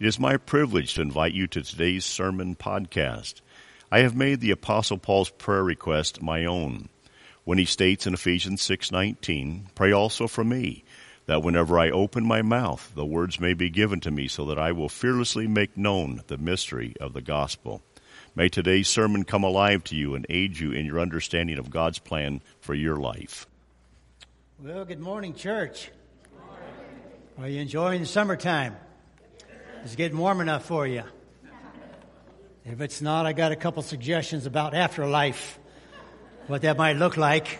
It is my privilege to invite you to today's sermon podcast. I have made the apostle Paul's prayer request my own when he states in Ephesians 6:19, "Pray also for me, that whenever I open my mouth, the words may be given to me so that I will fearlessly make known the mystery of the gospel." May today's sermon come alive to you and aid you in your understanding of God's plan for your life. Well, good morning, church. Are you enjoying the summertime? It's getting warm enough for you. If it's not, I got a couple suggestions about afterlife, what that might look like.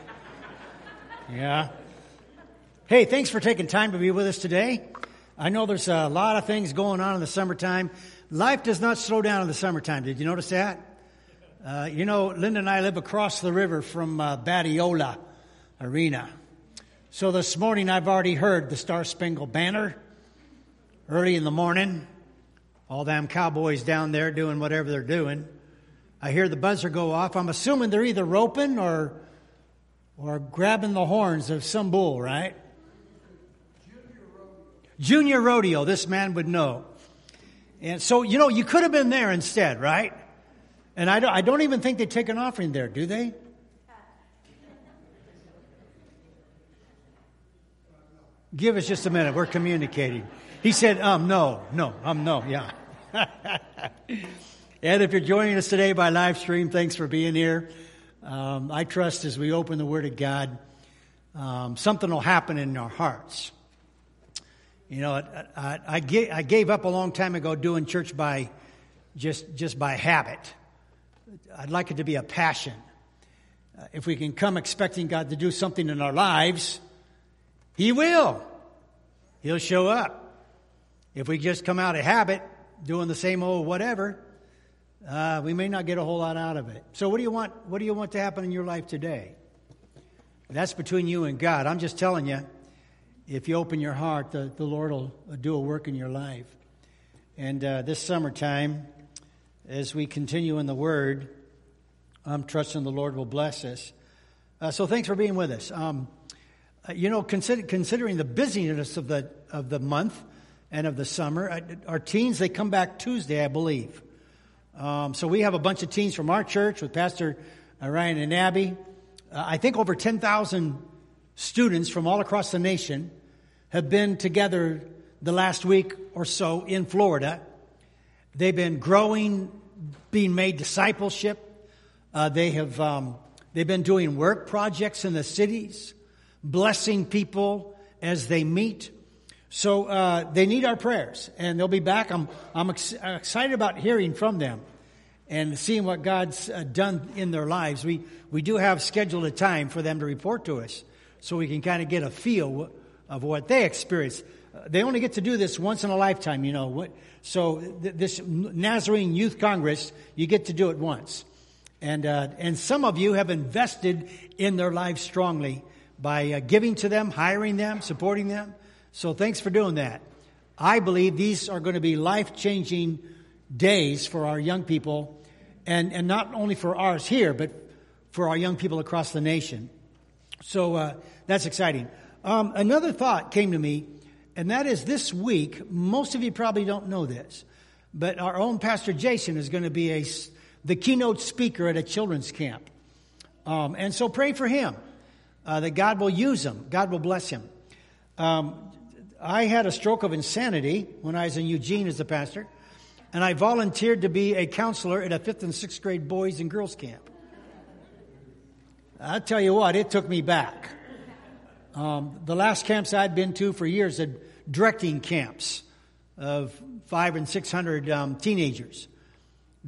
Yeah. Hey, thanks for taking time to be with us today. I know there's a lot of things going on in the summertime. Life does not slow down in the summertime. Did you notice that? Uh, you know, Linda and I live across the river from uh, Badiola Arena. So this morning I've already heard the Star Spangled Banner early in the morning. All them cowboys down there doing whatever they're doing. I hear the buzzer go off. I'm assuming they're either roping or or grabbing the horns of some bull, right? Junior rodeo. Junior rodeo, this man would know. And so, you know, you could have been there instead, right? And I don't, I don't even think they take an offering there, do they? Give us just a minute. We're communicating. He said, um, no, no, um, no, yeah. and if you're joining us today by live stream, thanks for being here. Um, I trust as we open the Word of God, um, something will happen in our hearts. You know, I, I, I, gave, I gave up a long time ago doing church by just, just by habit. I'd like it to be a passion. Uh, if we can come expecting God to do something in our lives, He will. He'll show up. If we just come out of habit, doing the same old whatever, uh, we may not get a whole lot out of it. So, what do you want? What do you want to happen in your life today? That's between you and God. I'm just telling you. If you open your heart, the, the Lord will do a work in your life. And uh, this summertime, as we continue in the Word, I'm trusting the Lord will bless us. Uh, so, thanks for being with us. Um, uh, you know, consider, considering the busyness of the of the month and of the summer. Uh, our teens, they come back Tuesday, I believe. Um, so we have a bunch of teens from our church with Pastor uh, Ryan and Abby. Uh, I think over 10,000 students from all across the nation have been together the last week or so in Florida. They've been growing, being made discipleship. Uh, they have um, they've been doing work projects in the cities, blessing people as they meet. So uh, they need our prayers, and they'll be back. I'm, I'm ex- excited about hearing from them and seeing what God's uh, done in their lives. We, we do have scheduled a time for them to report to us so we can kind of get a feel of what they experience. Uh, they only get to do this once in a lifetime, you know. So th- this Nazarene Youth Congress, you get to do it once. And, uh, and some of you have invested in their lives strongly by uh, giving to them, hiring them, supporting them. So thanks for doing that. I believe these are going to be life changing days for our young people, and, and not only for ours here, but for our young people across the nation. So uh, that's exciting. Um, another thought came to me, and that is this week, most of you probably don't know this, but our own Pastor Jason is going to be a, the keynote speaker at a children's camp. Um, and so pray for him uh, that God will use him, God will bless him. Um, I had a stroke of insanity when I was in Eugene as a pastor, and I volunteered to be a counselor at a fifth and sixth grade boys and girls camp. I'll tell you what, it took me back. Um, the last camps I'd been to for years had directing camps of five and six hundred um, teenagers.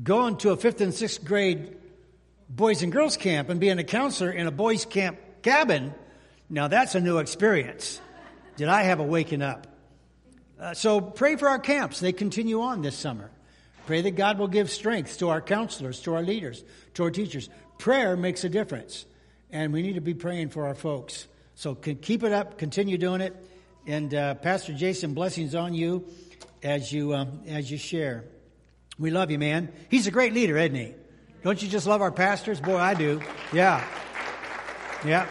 Going to a fifth and sixth grade boys and girls camp and being a counselor in a boys camp cabin, now that's a new experience. Did I have a waking up? Uh, so pray for our camps. They continue on this summer. Pray that God will give strength to our counselors, to our leaders, to our teachers. Prayer makes a difference, and we need to be praying for our folks. So keep it up, continue doing it, and uh, Pastor Jason, blessings on you as you um, as you share. We love you, man. He's a great leader, isn't he? Don't you just love our pastors? Boy, I do. Yeah, yeah.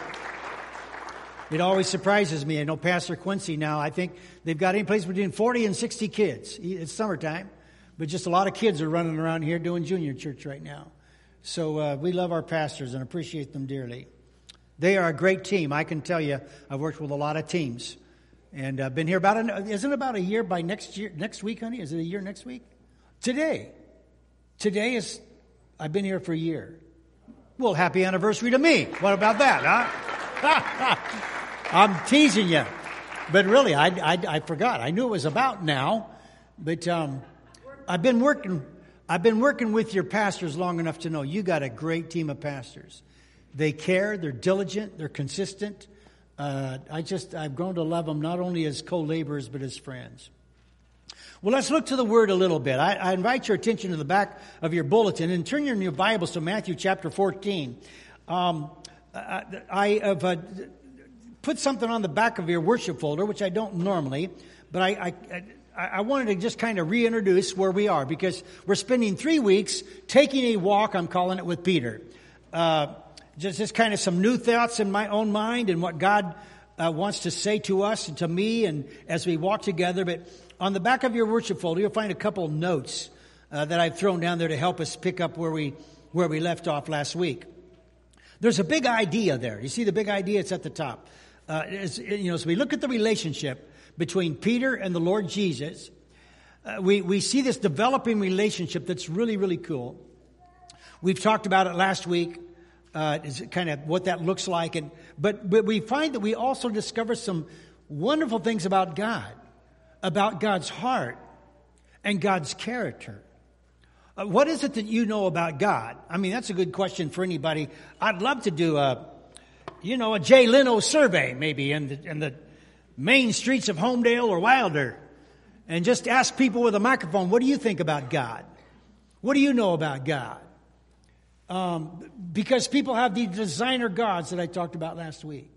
It always surprises me. I know Pastor Quincy now, I think they've got any place between 40 and 60 kids. It's summertime, but just a lot of kids are running around here doing junior church right now. So uh, we love our pastors and appreciate them dearly. They are a great team. I can tell you, I've worked with a lot of teams. And I've uh, been here about, an, isn't about a year by next year, next week, honey? Is it a year next week? Today. Today is, I've been here for a year. Well, happy anniversary to me. What about that, huh? I'm teasing you. But really, I, I, I, forgot. I knew it was about now. But um, I've been working. I've been working with your pastors long enough to know you got a great team of pastors. They care. They're diligent. They're consistent. Uh, I just I've grown to love them not only as co-laborers but as friends. Well, let's look to the Word a little bit. I, I invite your attention to the back of your bulletin and turn your, your Bibles to Matthew chapter 14. Um, I, I have uh, put something on the back of your worship folder, which I don't normally, but I, I, I wanted to just kind of reintroduce where we are because we're spending three weeks taking a walk, I'm calling it with Peter. Uh, just, just kind of some new thoughts in my own mind and what God uh, wants to say to us and to me and as we walk together. But on the back of your worship folder, you'll find a couple notes uh, that I've thrown down there to help us pick up where we, where we left off last week. There's a big idea there. You see the big idea? It's at the top uh, you know, so we look at the relationship between Peter and the Lord Jesus. Uh, we, we see this developing relationship that's really, really cool. We've talked about it last week, uh, is kind of what that looks like. And, but, but we find that we also discover some wonderful things about God, about God's heart and God's character. Uh, what is it that you know about God? I mean, that's a good question for anybody. I'd love to do a, you know, a Jay Leno survey maybe in the, in the main streets of Homedale or Wilder and just ask people with a microphone, what do you think about God? What do you know about God? Um, because people have these designer gods that I talked about last week.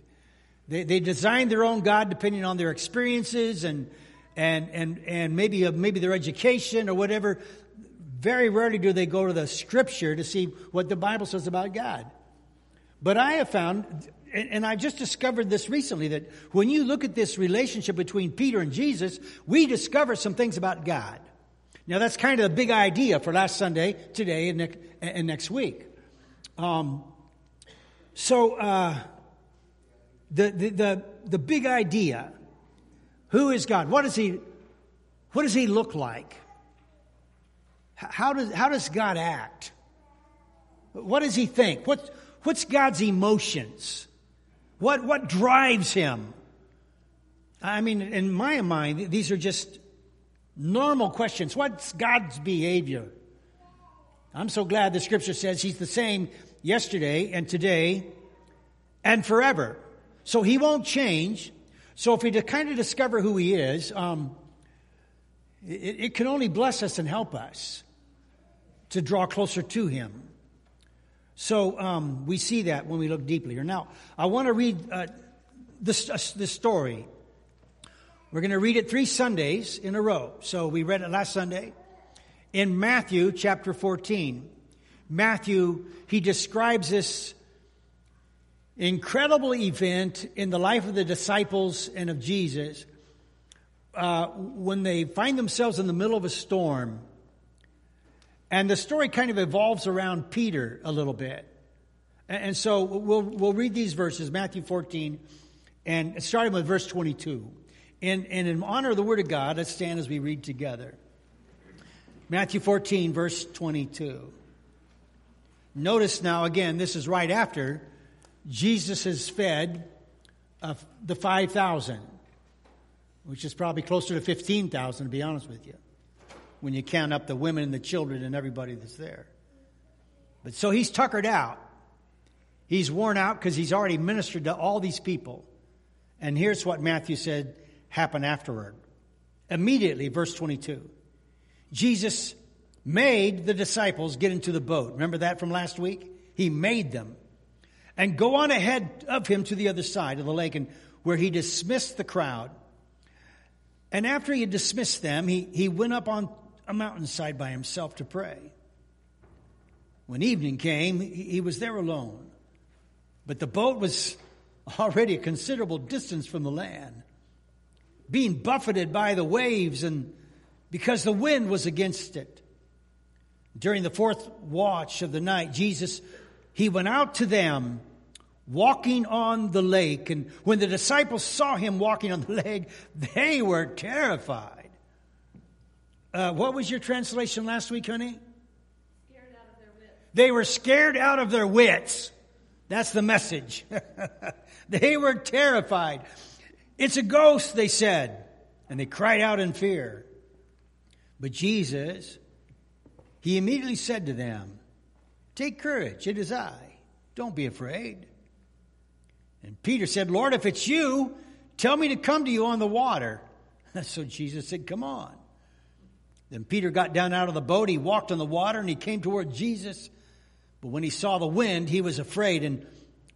They, they design their own God depending on their experiences and, and, and, and maybe, uh, maybe their education or whatever. Very rarely do they go to the scripture to see what the Bible says about God. But I have found, and I just discovered this recently, that when you look at this relationship between Peter and Jesus, we discover some things about God. Now, that's kind of the big idea for last Sunday, today, and, next, and next week. Um, so, uh, the, the, the, the big idea who is God? What does he, what does he look like? How does, how does God act? What does he think? What, What's God's emotions? What, what drives him? I mean, in my mind, these are just normal questions. What's God's behavior? I'm so glad the scripture says he's the same yesterday and today and forever. So he won't change. So if we kind of discover who he is, um, it, it can only bless us and help us to draw closer to him. So um, we see that when we look deeply. Now, I want to read uh, this, uh, this story. We're going to read it three Sundays in a row. So we read it last Sunday. In Matthew chapter 14, Matthew, he describes this incredible event in the life of the disciples and of Jesus uh, when they find themselves in the middle of a storm and the story kind of evolves around Peter a little bit. And so we'll, we'll read these verses, Matthew 14, and starting with verse 22. And, and in honor of the Word of God, let's stand as we read together. Matthew 14, verse 22. Notice now, again, this is right after Jesus has fed uh, the 5,000, which is probably closer to 15,000, to be honest with you when you count up the women and the children and everybody that's there. But so he's tuckered out. He's worn out because he's already ministered to all these people. And here's what Matthew said happened afterward. Immediately, verse 22. Jesus made the disciples get into the boat. Remember that from last week? He made them. And go on ahead of him to the other side of the lake and where he dismissed the crowd. And after he had dismissed them, he, he went up on a mountainside by himself to pray. When evening came, he was there alone. But the boat was already a considerable distance from the land, being buffeted by the waves and because the wind was against it. During the fourth watch of the night, Jesus, he went out to them walking on the lake. And when the disciples saw him walking on the lake, they were terrified. Uh, what was your translation last week, honey? They were scared out of their wits. That's the message. they were terrified. It's a ghost, they said. And they cried out in fear. But Jesus, he immediately said to them, Take courage, it is I. Don't be afraid. And Peter said, Lord, if it's you, tell me to come to you on the water. So Jesus said, Come on. Then Peter got down out of the boat. He walked on the water and he came toward Jesus. But when he saw the wind, he was afraid and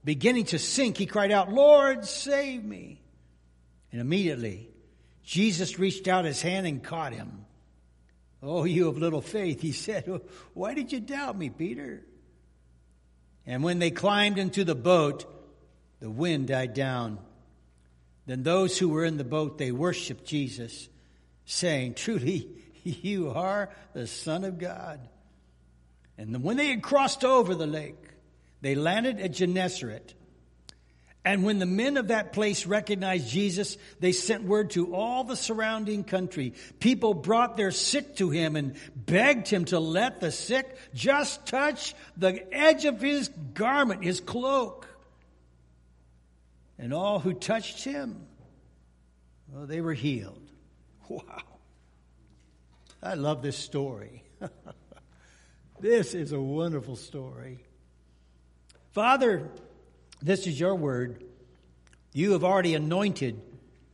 beginning to sink, he cried out, Lord, save me. And immediately, Jesus reached out his hand and caught him. Oh, you of little faith, he said, Why did you doubt me, Peter? And when they climbed into the boat, the wind died down. Then those who were in the boat, they worshiped Jesus, saying, Truly, you are the Son of God. And when they had crossed over the lake, they landed at Gennesaret. And when the men of that place recognized Jesus, they sent word to all the surrounding country. People brought their sick to him and begged him to let the sick just touch the edge of his garment, his cloak. And all who touched him, well, they were healed. Wow. I love this story. this is a wonderful story. Father, this is your word. You have already anointed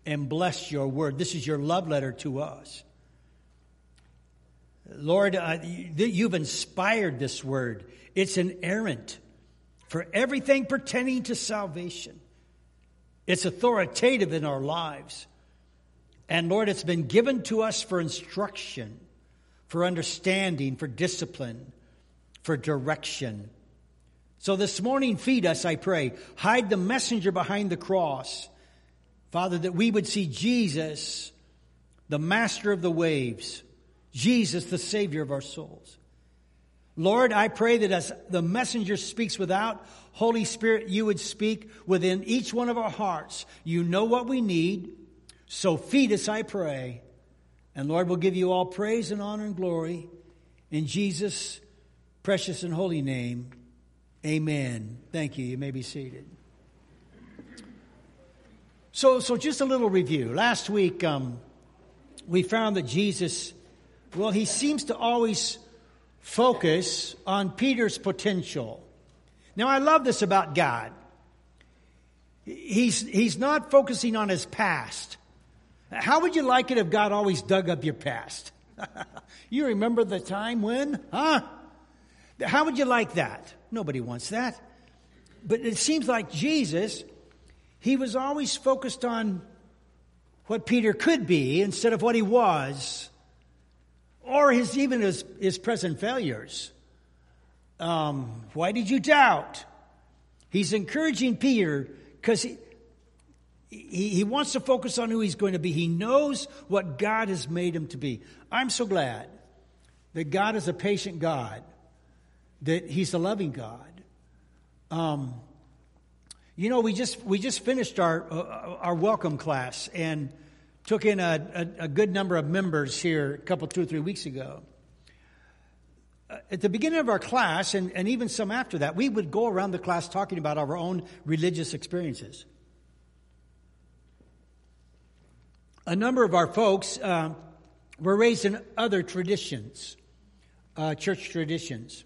and blessed your word. This is your love letter to us. Lord, uh, you've inspired this word. It's an inerrant for everything pertaining to salvation. It's authoritative in our lives. And Lord, it's been given to us for instruction, for understanding, for discipline, for direction. So this morning, feed us, I pray. Hide the messenger behind the cross. Father, that we would see Jesus, the master of the waves, Jesus, the Savior of our souls. Lord, I pray that as the messenger speaks without, Holy Spirit, you would speak within each one of our hearts. You know what we need, so feed us, I pray. And Lord, we'll give you all praise and honor and glory in Jesus' precious and holy name. Amen. Thank you. You may be seated. So, so just a little review. Last week, um, we found that Jesus, well, he seems to always focus on Peter's potential. Now, I love this about God. He's, he's not focusing on his past. How would you like it if God always dug up your past? you remember the time when? Huh? How would you like that? Nobody wants that. But it seems like Jesus, he was always focused on what Peter could be instead of what he was, or his even his, his present failures. Um, why did you doubt? He's encouraging Peter because he, he, he wants to focus on who he's going to be. He knows what God has made him to be. I'm so glad that God is a patient God that He's a loving God. Um, you know, we just we just finished our uh, our welcome class and took in a, a, a, good number of members here a couple two or three weeks ago. Uh, at the beginning of our class, and, and even some after that, we would go around the class talking about our own religious experiences. A number of our folks uh, were raised in other traditions, uh, church traditions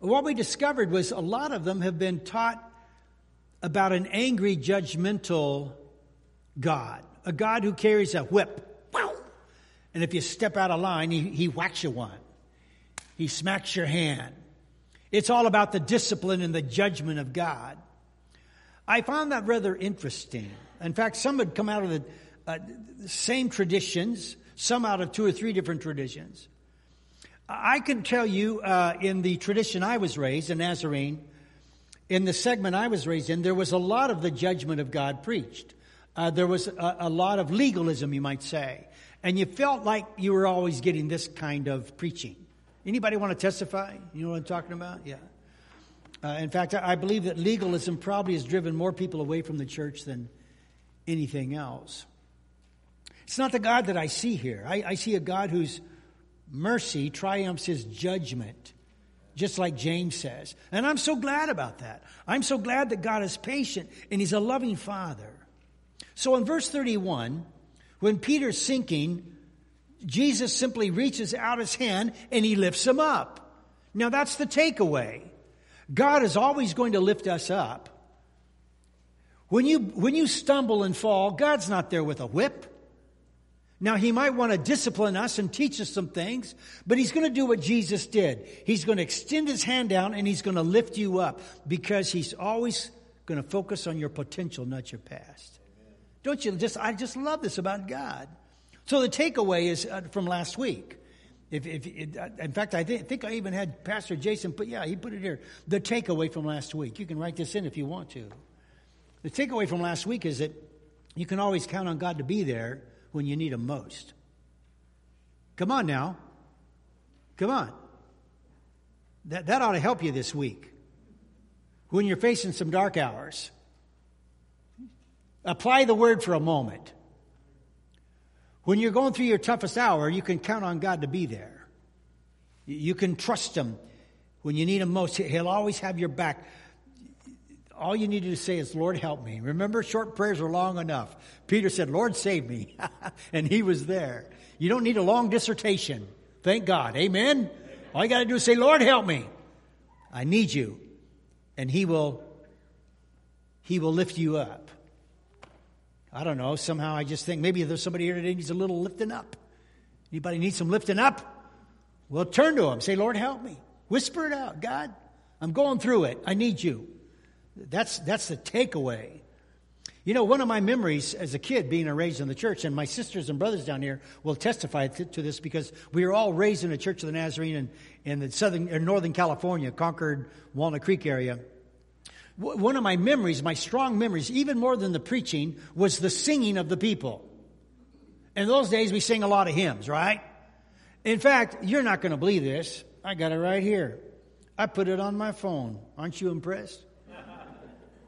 what we discovered was a lot of them have been taught about an angry, judgmental God, a God who carries a whip. And if you step out of line, he, he whacks you one. He smacks your hand. It's all about the discipline and the judgment of God. I found that rather interesting. In fact, some had come out of the uh, same traditions, some out of two or three different traditions. I can tell you, uh, in the tradition I was raised, in Nazarene, in the segment I was raised in, there was a lot of the judgment of God preached. Uh, there was a, a, lot of legalism, you might say. And you felt like you were always getting this kind of preaching. Anybody want to testify? You know what I'm talking about? Yeah. Uh, in fact, I believe that legalism probably has driven more people away from the church than anything else. It's not the God that I see here. I, I see a God whose mercy triumphs his judgment just like James says. And I'm so glad about that. I'm so glad that God is patient and He's a loving Father. So in verse 31, when Peter's sinking, Jesus simply reaches out His hand and He lifts him up. Now that's the takeaway. God is always going to lift us up. When you, when you stumble and fall, God's not there with a whip. Now, he might want to discipline us and teach us some things, but he's going to do what Jesus did. He's going to extend his hand down and he's going to lift you up because he's always going to focus on your potential, not your past. Don't you just, I just love this about God. So the takeaway is uh, from last week. If, if, uh, in fact, I th- think I even had Pastor Jason put, yeah, he put it here. The takeaway from last week. You can write this in if you want to. The takeaway from last week is that you can always count on God to be there when you need Him most. Come on now. Come on. That, that ought to help you this week. When you're facing some dark hours, apply the word for a moment. When you're going through your toughest hour, you can count on God to be there. You can trust Him when you need Him most. He'll always have your back all you need to say is, Lord, help me. Remember, short prayers are long enough. Peter said, Lord, save me. and he was there. You don't need a long dissertation. Thank God. Amen? All you got to do is say, Lord, help me. I need you. And he will, he will lift you up. I don't know. Somehow I just think maybe there's somebody here today needs a little lifting up. Anybody need some lifting up? Well, turn to him. Say, Lord, help me. Whisper it out. God, I'm going through it. I need you. That's, that's the takeaway. You know, one of my memories as a kid being raised in the church, and my sisters and brothers down here will testify to, to this because we were all raised in the Church of the Nazarene in, in the southern, in northern California, Concord, Walnut Creek area. One of my memories, my strong memories, even more than the preaching, was the singing of the people. In those days, we sing a lot of hymns, right? In fact, you're not going to believe this. I got it right here. I put it on my phone. Aren't you impressed?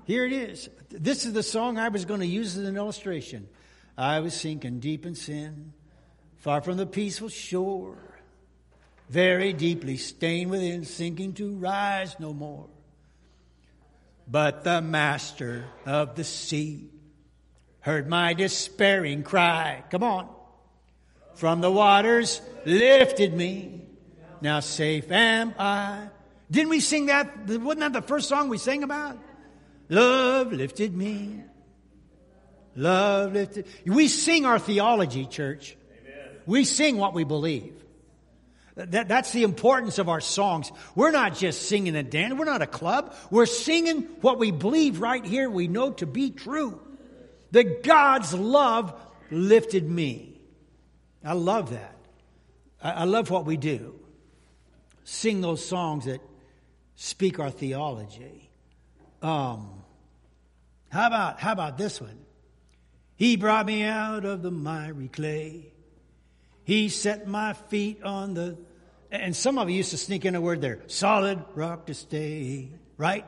Here it is. This is the song I was going to use as an illustration. I was sinking deep in sin, far from the peaceful shore, very deeply stained within, sinking to rise no more. But the master of the sea heard my despairing cry. Come on. From the waters lifted me. Now safe am I. Didn't we sing that? Wasn't that the first song we sang about? Love lifted me. Love lifted. We sing our theology, church. Amen. We sing what we believe. That, that's the importance of our songs. We're not just singing and dancing. We're not a club. We're singing what we believe right here. We know to be true. That God's love lifted me. I love that. I, I love what we do. Sing those songs that speak our theology. Um, how about, how about this one? He brought me out of the miry clay. He set my feet on the, and some of you used to sneak in a word there, solid rock to stay, right?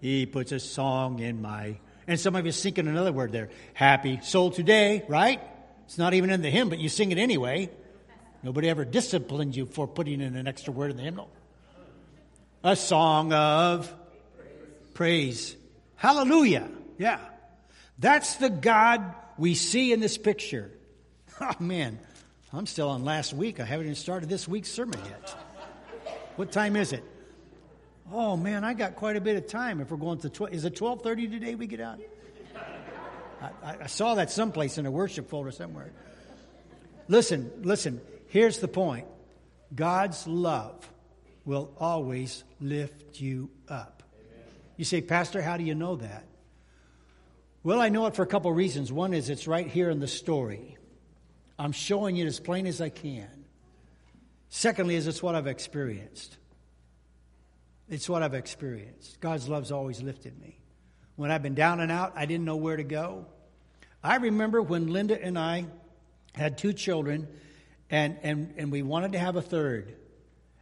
He puts a song in my, and some of you sneak in another word there, happy soul today, right? It's not even in the hymn, but you sing it anyway. Nobody ever disciplined you for putting in an extra word in the hymnal. A song of praise. Hallelujah. Yeah. That's the God we see in this picture. Oh. I'm still on last week. I haven't even started this week's sermon yet. What time is it? Oh man, I got quite a bit of time. If we're going to 12, is it 12:30 today? We get out. I, I saw that someplace in a worship folder somewhere. Listen, listen. Here's the point: God's love will always lift you up. You say, Pastor, how do you know that? Well, I know it for a couple of reasons. One is it's right here in the story. I'm showing it as plain as I can. Secondly, is it's what I've experienced. It's what I've experienced. God's love's always lifted me. When I've been down and out, I didn't know where to go. I remember when Linda and I had two children and, and, and we wanted to have a third.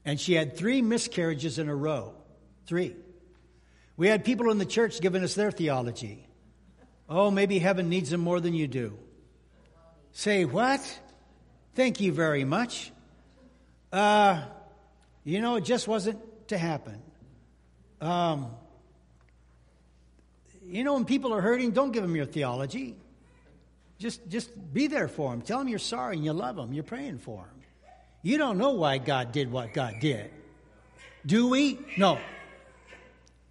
And she had three miscarriages in a row. Three. We had people in the church giving us their theology. Oh, maybe heaven needs them more than you do. Say, what? Thank you very much. Uh, you know, it just wasn't to happen. Um, you know, when people are hurting, don't give them your theology. Just, just be there for them. Tell them you're sorry and you love them. You're praying for them. You don't know why God did what God did. Do we? No.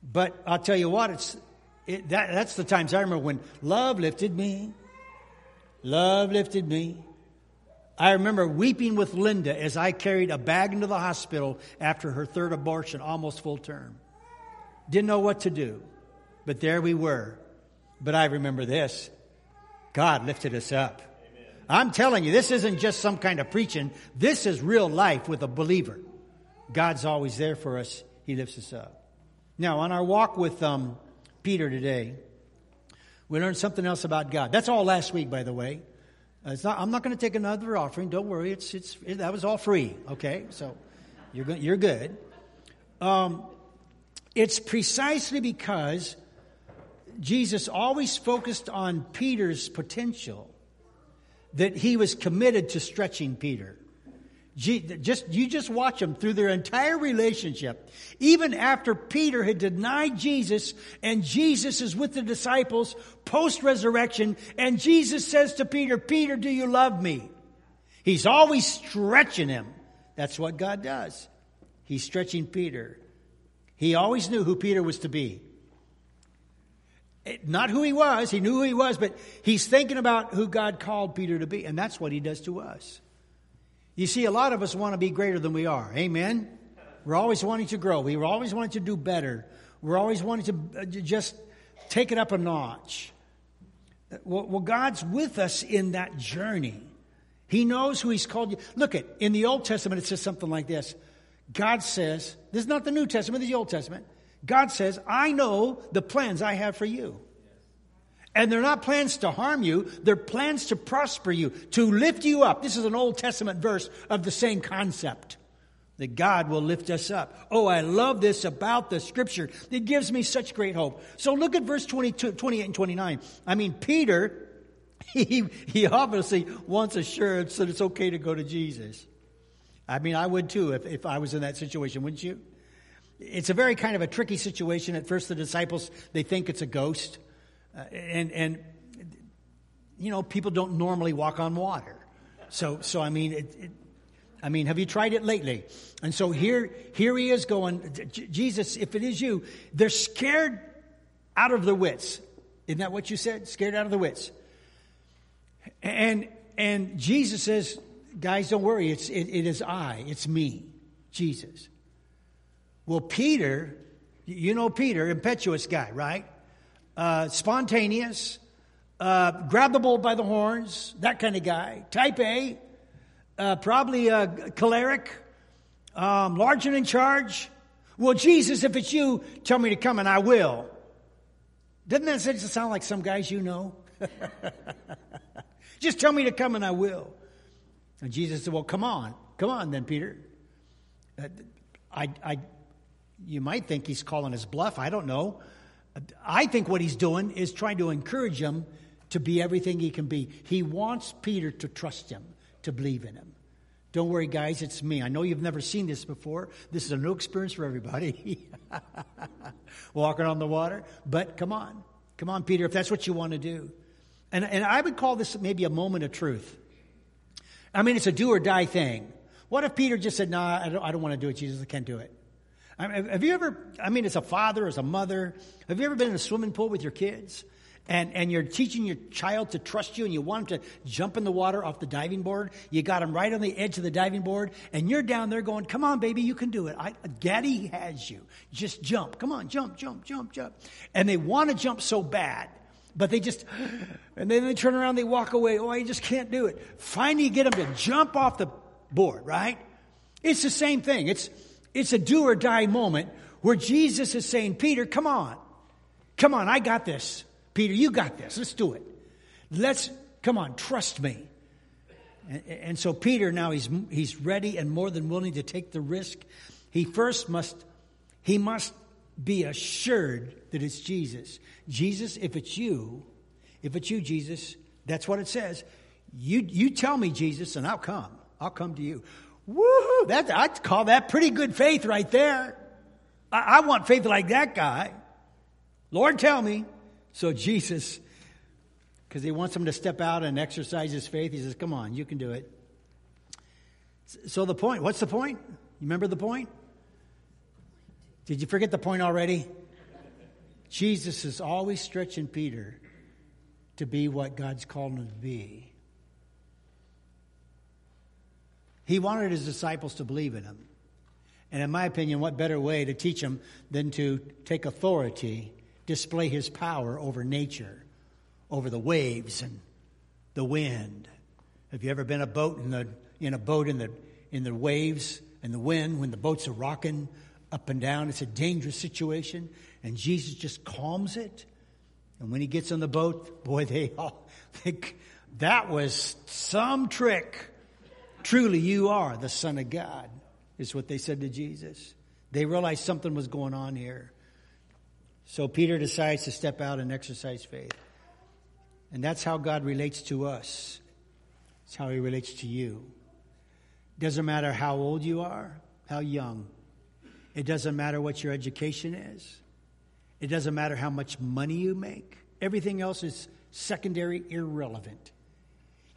But I'll tell you what, it's, it, that, that's the times I remember when love lifted me. Love lifted me. I remember weeping with Linda as I carried a bag into the hospital after her third abortion, almost full term. Didn't know what to do, but there we were. But I remember this God lifted us up. Amen. I'm telling you, this isn't just some kind of preaching. This is real life with a believer. God's always there for us. He lifts us up. Now, on our walk with um, Peter today, we learned something else about God. That's all last week, by the way. Not, I'm not going to take another offering. Don't worry. It's, it's, it, that was all free. Okay? So you're, go, you're good. Um, it's precisely because Jesus always focused on Peter's potential that he was committed to stretching Peter. Just, you just watch them through their entire relationship. Even after Peter had denied Jesus and Jesus is with the disciples post resurrection and Jesus says to Peter, Peter, do you love me? He's always stretching him. That's what God does. He's stretching Peter. He always knew who Peter was to be. Not who he was, he knew who he was, but he's thinking about who God called Peter to be, and that's what he does to us. You see, a lot of us want to be greater than we are. Amen? We're always wanting to grow. We're always wanting to do better. We're always wanting to uh, just take it up a notch. Well, well, God's with us in that journey. He knows who He's called you. Look at in the Old Testament, it says something like this. God says, this is not the New Testament, this is the Old Testament. God says, I know the plans I have for you. And they're not plans to harm you, they're plans to prosper you, to lift you up. This is an Old Testament verse of the same concept that God will lift us up. Oh, I love this about the scripture. It gives me such great hope. So look at verse 22, 28 and 29. I mean, Peter, he, he obviously wants assurance that it's okay to go to Jesus. I mean, I would too if, if I was in that situation, wouldn't you? It's a very kind of a tricky situation. At first, the disciples, they think it's a ghost. Uh, and, and, you know, people don't normally walk on water. So, so I mean, it, it, I mean, have you tried it lately? And so here, here he is going, Jesus, if it is you, they're scared out of their wits. Isn't that what you said? Scared out of the wits. And, and Jesus says, guys, don't worry. It's, it, it is I. It's me, Jesus. Well, Peter, you know Peter, impetuous guy, right? Uh, spontaneous, uh, grab the bull by the horns, that kind of guy. Type A, uh, probably a choleric, um, large and in charge. Well, Jesus, if it's you, tell me to come and I will. Doesn't that sound like some guys you know? Just tell me to come and I will. And Jesus said, Well, come on. Come on then, Peter. Uh, I, I, you might think he's calling his bluff. I don't know. I think what he's doing is trying to encourage him to be everything he can be. He wants Peter to trust him, to believe in him. Don't worry, guys, it's me. I know you've never seen this before. This is a new experience for everybody. Walking on the water. But come on. Come on, Peter, if that's what you want to do. And, and I would call this maybe a moment of truth. I mean, it's a do or die thing. What if Peter just said, No, nah, I don't, I don't want to do it, Jesus, I can't do it? I mean, have you ever, I mean, as a father, as a mother, have you ever been in a swimming pool with your kids? And, and you're teaching your child to trust you and you want him to jump in the water off the diving board. You got him right on the edge of the diving board and you're down there going, come on, baby, you can do it. I, Daddy has you. Just jump. Come on, jump, jump, jump, jump. And they want to jump so bad, but they just, and then they turn around, they walk away. Oh, I just can't do it. Finally, you get them to jump off the board, right? It's the same thing. It's, it's a do or die moment where Jesus is saying, Peter, come on. Come on, I got this. Peter, you got this. Let's do it. Let's, come on, trust me. And, and so Peter now he's, he's ready and more than willing to take the risk. He first must, he must be assured that it's Jesus. Jesus, if it's you, if it's you, Jesus, that's what it says. You, you tell me, Jesus, and I'll come. I'll come to you. Woohoo! That, I'd call that pretty good faith right there. I, I want faith like that guy. Lord, tell me. So Jesus, because he wants him to step out and exercise his faith, he says, Come on, you can do it. So the point, what's the point? You remember the point? Did you forget the point already? Jesus is always stretching Peter to be what God's called him to be. He wanted his disciples to believe in him. And in my opinion, what better way to teach them than to take authority, display his power over nature, over the waves and the wind. Have you ever been a boat in the in a boat in the in the waves and the wind when the boats are rocking up and down? It's a dangerous situation, and Jesus just calms it. And when he gets on the boat, boy, they all think that was some trick. Truly, you are the Son of God, is what they said to Jesus. They realized something was going on here. So Peter decides to step out and exercise faith. And that's how God relates to us. It's how he relates to you. Doesn't matter how old you are, how young. It doesn't matter what your education is. It doesn't matter how much money you make. Everything else is secondary, irrelevant.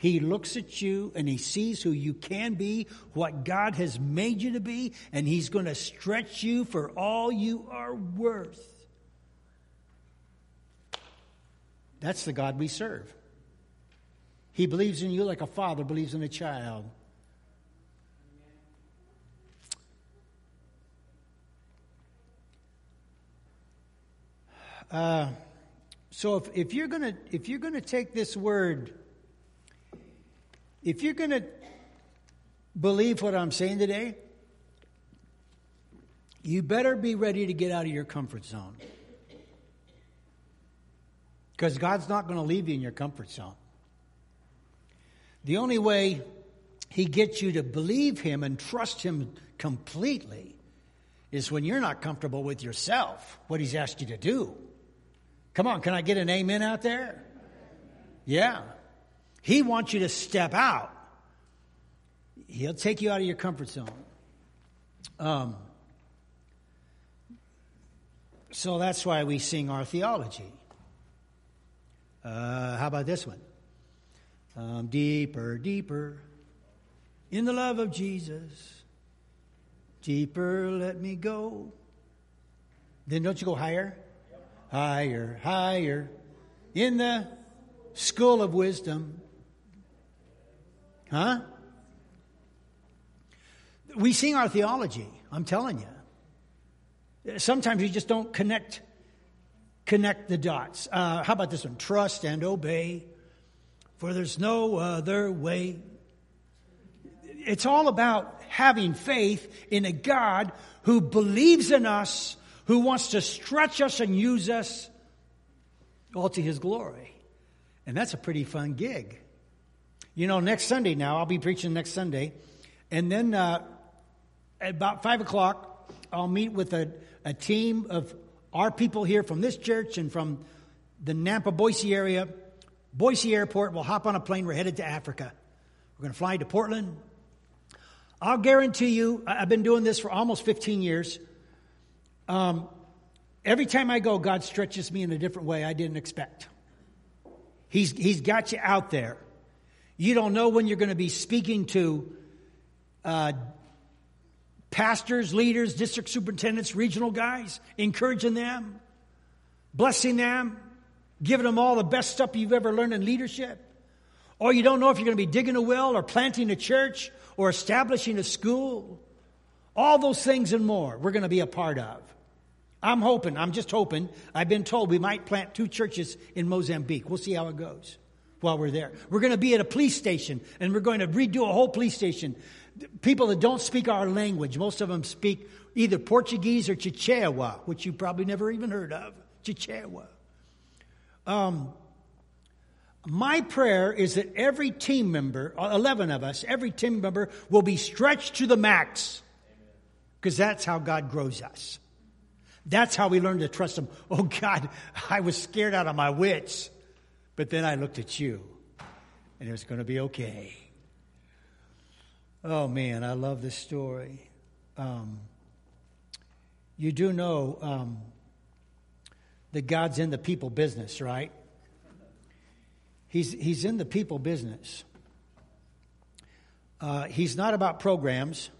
He looks at you and he sees who you can be, what God has made you to be, and he's going to stretch you for all you are worth. That's the God we serve. He believes in you like a father believes in a child. Uh, so if, if you're gonna if you're gonna take this word, if you're gonna believe what I'm saying today, you better be ready to get out of your comfort zone. Because God's not going to leave you in your comfort zone. The only way He gets you to believe Him and trust Him completely is when you're not comfortable with yourself, what He's asked you to do. Come on, can I get an amen out there? Yeah. He wants you to step out. He'll take you out of your comfort zone. Um, so that's why we sing our theology. Uh, how about this one? Um, deeper, deeper in the love of Jesus. Deeper, let me go. Then don't you go higher? higher, higher in the school of wisdom. Huh? We sing our theology, I'm telling you. Sometimes we just don't connect connect the dots. Uh, how about this one? Trust and obey, for there's no other way. It's all about having faith in a God who believes in us who wants to stretch us and use us all to his glory. And that's a pretty fun gig. You know, next Sunday now, I'll be preaching next Sunday. And then uh, about 5 o'clock, I'll meet with a, a team of our people here from this church and from the Nampa Boise area. Boise Airport, we'll hop on a plane. We're headed to Africa. We're going to fly to Portland. I'll guarantee you, I've been doing this for almost 15 years. Um, every time I go, God stretches me in a different way I didn't expect. He's, he's got you out there. You don't know when you're going to be speaking to uh, pastors, leaders, district superintendents, regional guys, encouraging them, blessing them, giving them all the best stuff you've ever learned in leadership. Or you don't know if you're going to be digging a well or planting a church or establishing a school. All those things and more we're going to be a part of. I'm hoping, I'm just hoping, I've been told we might plant two churches in Mozambique. We'll see how it goes while we're there. We're going to be at a police station and we're going to redo a whole police station. people that don't speak our language. Most of them speak either Portuguese or Chichewa, which you probably never even heard of. Chichewa. Um, my prayer is that every team member, 11 of us, every team member will be stretched to the max. Because that's how God grows us. That's how we learn to trust Him. Oh God, I was scared out of my wits. But then I looked at you and it was going to be okay. Oh man, I love this story. Um, you do know um, that God's in the people business, right? He's, he's in the people business. Uh, he's not about programs.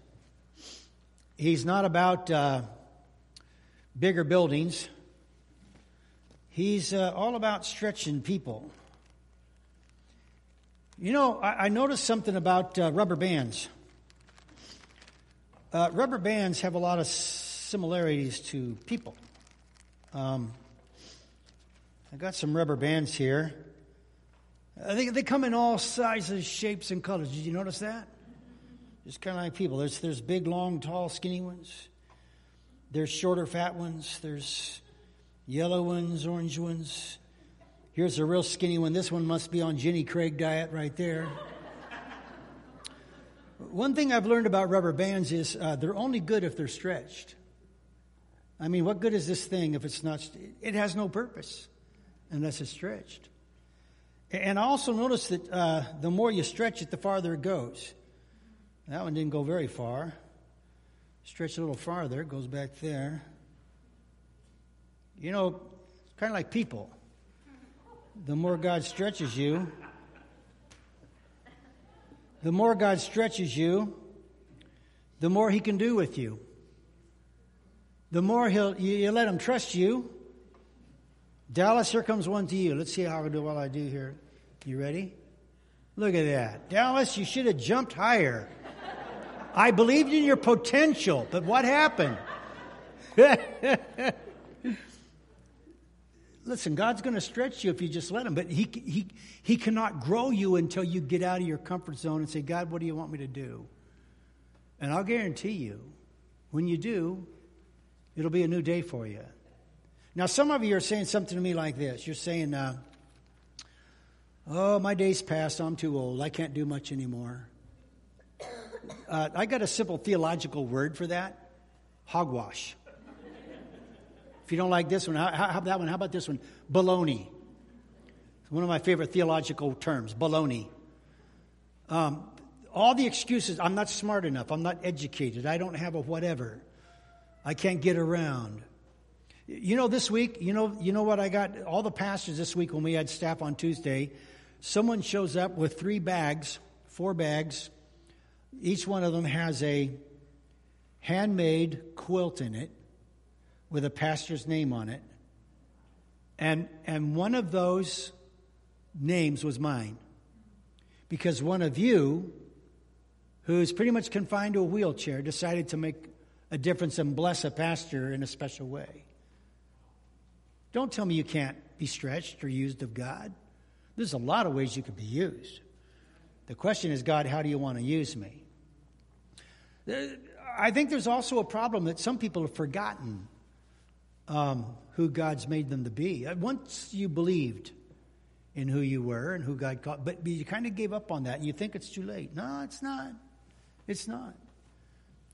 He's not about uh, bigger buildings. He's uh, all about stretching people. You know, I, I noticed something about uh, rubber bands. Uh, rubber bands have a lot of similarities to people. Um, I got some rubber bands here. I think they come in all sizes, shapes, and colors. Did you notice that? Just kind of like people. There's, there's big, long, tall, skinny ones. There's shorter, fat ones. There's yellow ones, orange ones. Here's a real skinny one. This one must be on Jenny Craig diet right there. one thing I've learned about rubber bands is uh, they're only good if they're stretched. I mean, what good is this thing if it's not? It has no purpose unless it's stretched. And I also noticed that uh, the more you stretch it, the farther it goes. That one didn't go very far. Stretch a little farther, it goes back there. You know, it's kind of like people. The more God stretches you, the more God stretches you, the more He can do with you. The more He'll, you, you let Him trust you, Dallas, here comes one to you. Let's see how I do while I do here. You ready? Look at that. Dallas, you should have jumped higher. I believed in your potential, but what happened? Listen, God's going to stretch you if you just let Him, but he, he, he cannot grow you until you get out of your comfort zone and say, God, what do you want me to do? And I'll guarantee you, when you do, it'll be a new day for you. Now, some of you are saying something to me like this. You're saying, uh, Oh, my day's past. I'm too old. I can't do much anymore. Uh, I got a simple theological word for that hogwash. If you don't like this one, how, how that one? How about this one? Baloney. One of my favorite theological terms, baloney. Um, all the excuses, I'm not smart enough, I'm not educated, I don't have a whatever, I can't get around. You know, this week, you know, you know what I got? All the pastors this week when we had staff on Tuesday, someone shows up with three bags, four bags. Each one of them has a handmade quilt in it with a pastor's name on it. And, and one of those names was mine. Because one of you, who's pretty much confined to a wheelchair, decided to make a difference and bless a pastor in a special way. Don't tell me you can't be stretched or used of God. There's a lot of ways you could be used. The question is, God, how do you want to use me? Uh, I think there's also a problem that some people have forgotten um, who God's made them to be. Once you believed in who you were and who God called, but you kind of gave up on that and you think it's too late. No, it's not. It's not.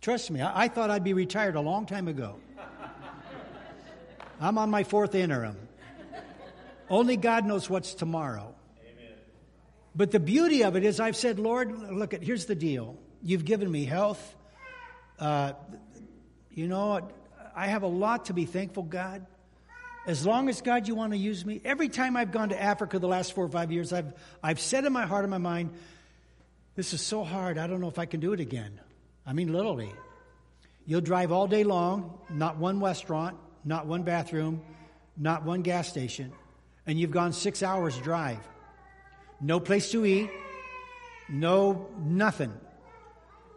Trust me, I, I thought I'd be retired a long time ago. I'm on my fourth interim. Only God knows what's tomorrow. Amen. But the beauty of it is, I've said, Lord, look here's the deal. You've given me health. Uh, you know, I have a lot to be thankful, God. As long as God, you want to use me. Every time I've gone to Africa the last four or five years, I've I've said in my heart and my mind, this is so hard. I don't know if I can do it again. I mean, literally. You'll drive all day long, not one restaurant, not one bathroom, not one gas station and you've gone six hours drive. No place to eat, no nothing.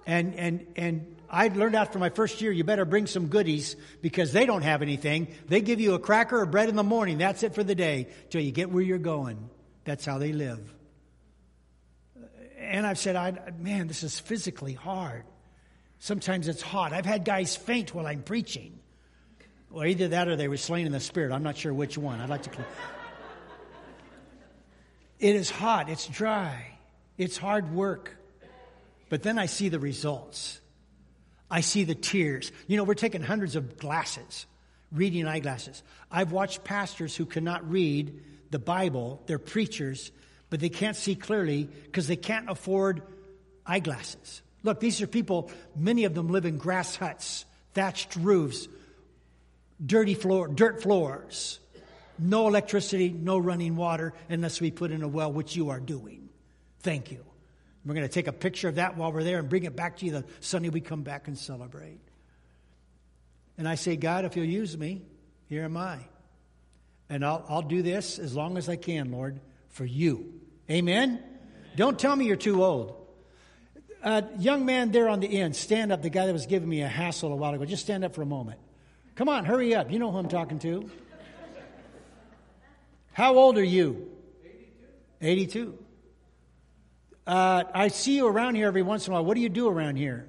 And and and I learned after my first year, you better bring some goodies because they don't have anything. They give you a cracker or bread in the morning. That's it for the day till you get where you're going. That's how they live. and I've said, I, man, this is physically hard. Sometimes it's hot. I've had guys faint while I'm preaching. Well, either that or they were slain in the spirit. I'm not sure which one. I'd like to. It is hot. It's dry. It's hard work. But then I see the results. I see the tears. You know, we're taking hundreds of glasses, reading eyeglasses. I've watched pastors who cannot read the Bible, they're preachers, but they can't see clearly because they can't afford eyeglasses. Look, these are people, many of them live in grass huts, thatched roofs, dirty floor, dirt floors, no electricity, no running water unless we put in a well, which you are doing. Thank you. We're going to take a picture of that while we're there and bring it back to you the Sunday we come back and celebrate. And I say, God, if you'll use me, here am I. And I'll, I'll do this as long as I can, Lord, for you. Amen? Don't tell me you're too old. Uh, young man there on the end, stand up. The guy that was giving me a hassle a while ago, just stand up for a moment. Come on, hurry up. You know who I'm talking to. How old are you? 82. 82. Uh, I see you around here every once in a while. What do you do around here?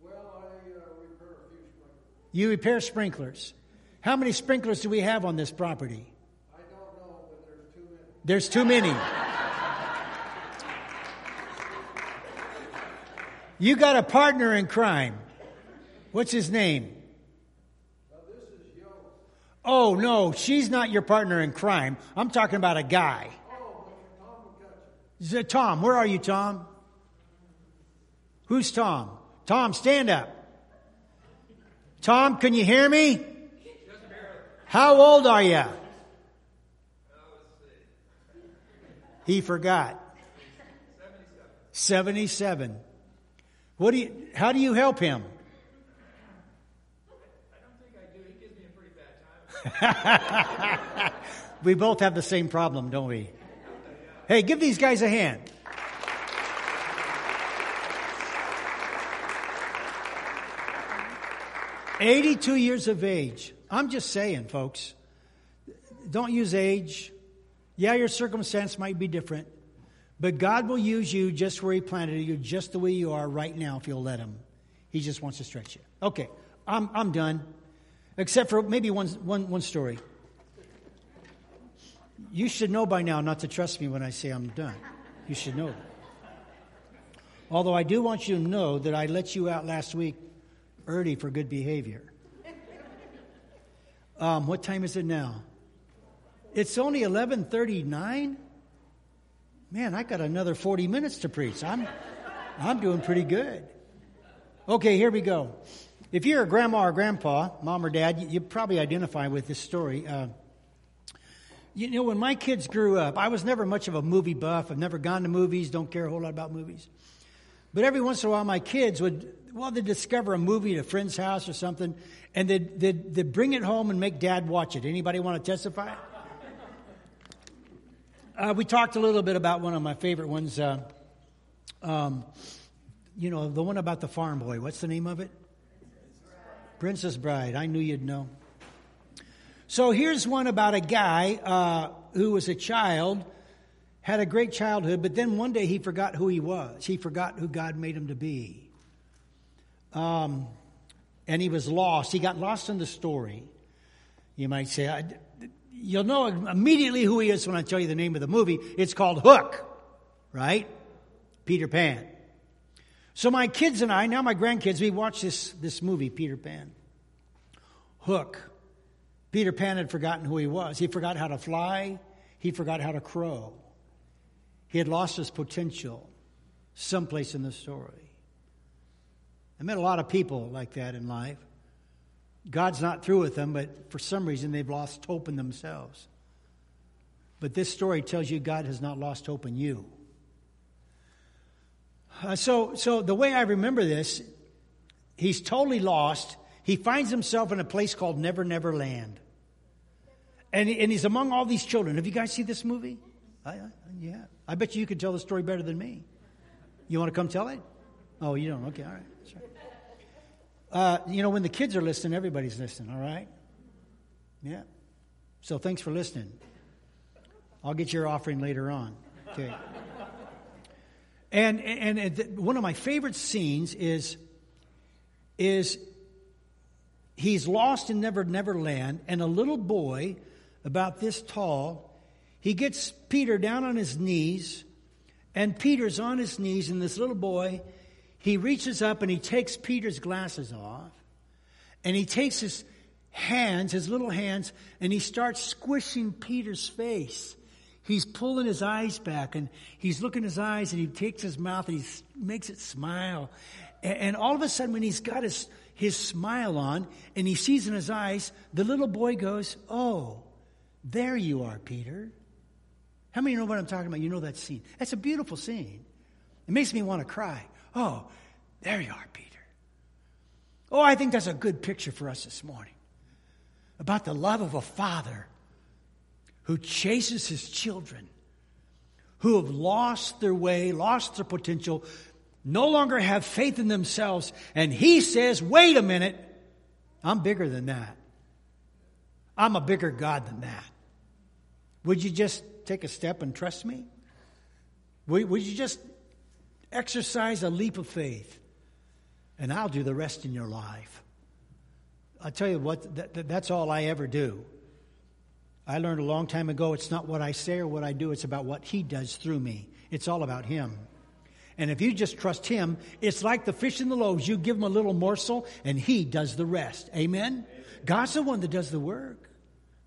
Well, I uh, repair a few sprinklers. You repair sprinklers. How many sprinklers do we have on this property? I don't know, but there's too many. There's too many. you got a partner in crime. What's his name? Now, this is Yo. Oh, no, she's not your partner in crime. I'm talking about a guy. It Tom, where are you, Tom? Who's Tom? Tom, stand up. Tom, can you hear me? How old are you? He forgot. 77. What do you, how do you help him? I do. we both have the same problem, don't we? Hey, give these guys a hand. Eighty-two years of age. I'm just saying, folks. Don't use age. Yeah, your circumstance might be different, but God will use you just where He planted you, just the way you are right now, if you'll let Him. He just wants to stretch you. Okay, I'm I'm done. Except for maybe one one one story. You should know by now not to trust me when I say I'm done. You should know that. Although I do want you to know that I let you out last week early for good behavior. Um, what time is it now? It's only 11:39. Man, I got another 40 minutes to preach. I'm I'm doing pretty good. Okay, here we go. If you're a grandma or grandpa, mom or dad, you, you probably identify with this story. Uh, you know, when my kids grew up, I was never much of a movie buff. I've never gone to movies, don't care a whole lot about movies. But every once in a while, my kids would, well, they'd discover a movie at a friend's house or something, and they'd, they'd, they'd bring it home and make dad watch it. Anybody want to testify? Uh, we talked a little bit about one of my favorite ones. Uh, um, you know, the one about the farm boy. What's the name of it? Princess Bride. I knew you'd know. So here's one about a guy uh, who was a child, had a great childhood, but then one day he forgot who he was. He forgot who God made him to be. Um, and he was lost. He got lost in the story. You might say, you'll know immediately who he is when I tell you the name of the movie. It's called Hook, right? Peter Pan. So my kids and I, now my grandkids, we watch this, this movie, Peter Pan. Hook. Peter Pan had forgotten who he was. He forgot how to fly. He forgot how to crow. He had lost his potential someplace in the story. I met a lot of people like that in life. God's not through with them, but for some reason they've lost hope in themselves. But this story tells you God has not lost hope in you. Uh, so, so the way I remember this, he's totally lost. He finds himself in a place called Never Never Land. And, and he's among all these children. Have you guys seen this movie? I, I, yeah. I bet you you could tell the story better than me. You want to come tell it? Oh, you don't? Okay, all right. Right. Uh, you know, when the kids are listening, everybody's listening, all right? Yeah. So thanks for listening. I'll get your offering later on. Okay. And, and, and one of my favorite scenes is, is he's lost in Never Never Land, and a little boy about this tall, he gets Peter down on his knees, and Peter's on his knees, and this little boy, he reaches up and he takes Peter's glasses off, and he takes his hands, his little hands, and he starts squishing Peter's face. He's pulling his eyes back and he's looking his eyes and he takes his mouth and he makes it smile. And, all of a sudden, when he's got his, his smile on and he sees in his eyes, the little boy goes, Oh, there you are, Peter. How many of you know what I'm talking about? You know that scene. That's a beautiful scene. It makes me want to cry. Oh, there you are, Peter. Oh, I think that's a good picture for us this morning about the love of a father who chases his children, who have lost their way, lost their potential, no longer have faith in themselves. And he says, wait a minute, I'm bigger than that. I'm a bigger God than that. Would you just take a step and trust me? Would, you just exercise a leap of faith? And I'll do the rest in your life. I'll tell you what, that, that's all I ever do. I learned a long time ago it's not what I say or what I do, it's about what He does through me. It's all about Him. And if you just trust Him, it's like the fish and the loaves. You give Him a little morsel and He does the rest. Amen? God's the one that does the work.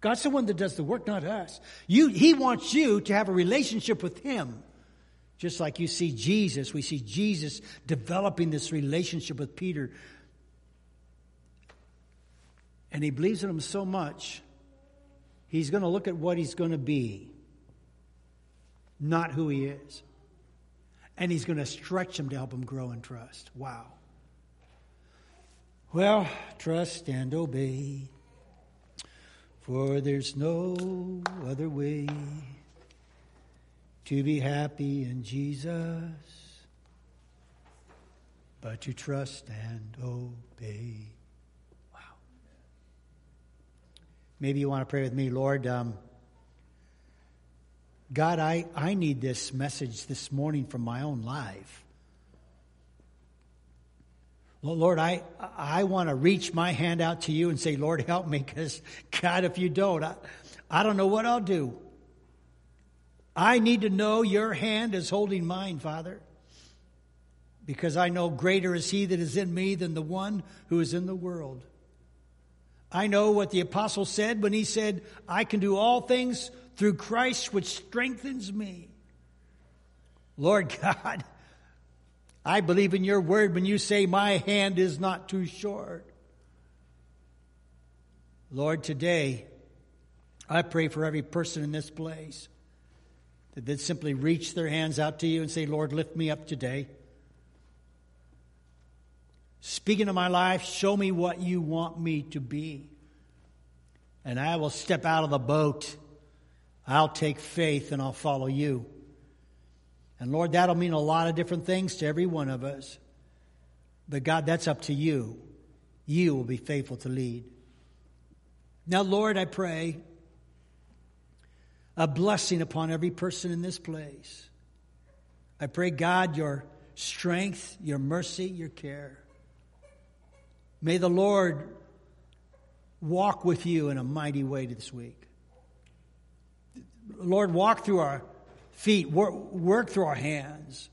God's the one that does the work, not us. You, he wants you to have a relationship with Him. Just like you see Jesus, we see Jesus developing this relationship with Peter and he believes in him so much, he's going to look at what he's going to be, not who he is. And he's going to stretch him to help him grow in trust. Wow. Well, trust and obey, for there's no other way to be happy in Jesus but to trust and obey. Wow. Maybe you want to pray with me, Lord. Um, God, I, I need this message this morning from my own life. Lord, I, I want to reach my hand out to you and say, Lord, help me, because God, if you don't, I, I don't know what I'll do. I need to know your hand is holding mine, Father, because I know greater is he that is in me than the one who is in the world. I know what the apostle said when he said, I can do all things through Christ which strengthens me. Lord God, I believe in your word when you say, My hand is not too short. Lord, today, I pray for every person in this place that they'd simply reach their hands out to you and say, Lord, lift me up today. Speak into my life. Show me what you want me to be. And I will step out of the boat. I'll take faith and I'll follow you. And Lord, that'll mean a lot of different things to every one of us. But God, that's up to you. You will be faithful to lead. Now, Lord, I pray a blessing upon every person in this place. I pray, God, your strength, your mercy, your care. May the Lord walk with you in a mighty way this week. Lord, walk through our feet, work, work through our hands.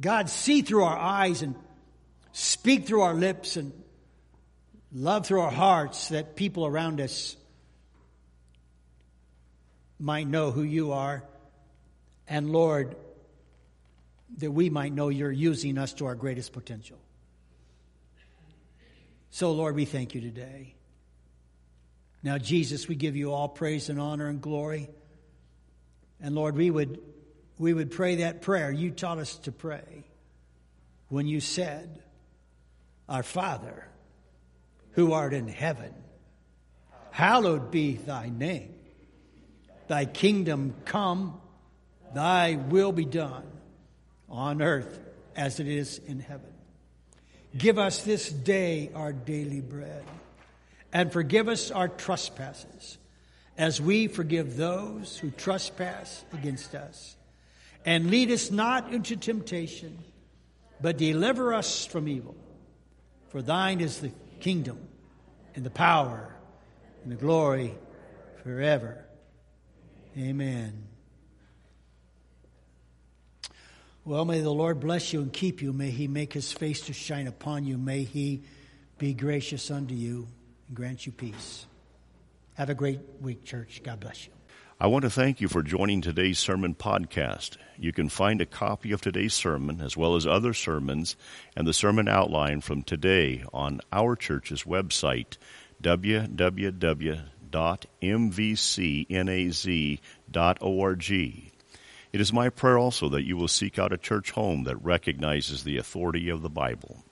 God, see through our eyes and speak through our lips and love through our hearts that people around us might know who you are. And Lord, that we might know you're using us to our greatest potential. So, Lord, we thank you today. Now, Jesus, we give you all praise and honor and glory. And Lord, we would, we would pray that prayer you taught us to pray when you said, Our Father, who art in heaven, hallowed be thy name. Thy kingdom come, thy will be done on earth as it is in heaven. Give us this day our daily bread, and forgive us our trespasses, as we forgive those who trespass against us. And lead us not into temptation, but deliver us from evil. For thine is the kingdom, and the power, and the glory forever. Amen. Well, may the Lord bless you and keep you. May he make his face to shine upon you. May he be gracious unto you and grant you peace. Have a great week, church. God bless you. I want to thank you for joining today's sermon podcast. You can find a copy of today's sermon, as well as other sermons and the sermon outline from today on our church's website, www.mvcnaz.org. It is my prayer also that you will seek out a church home that recognizes the authority of the Bible.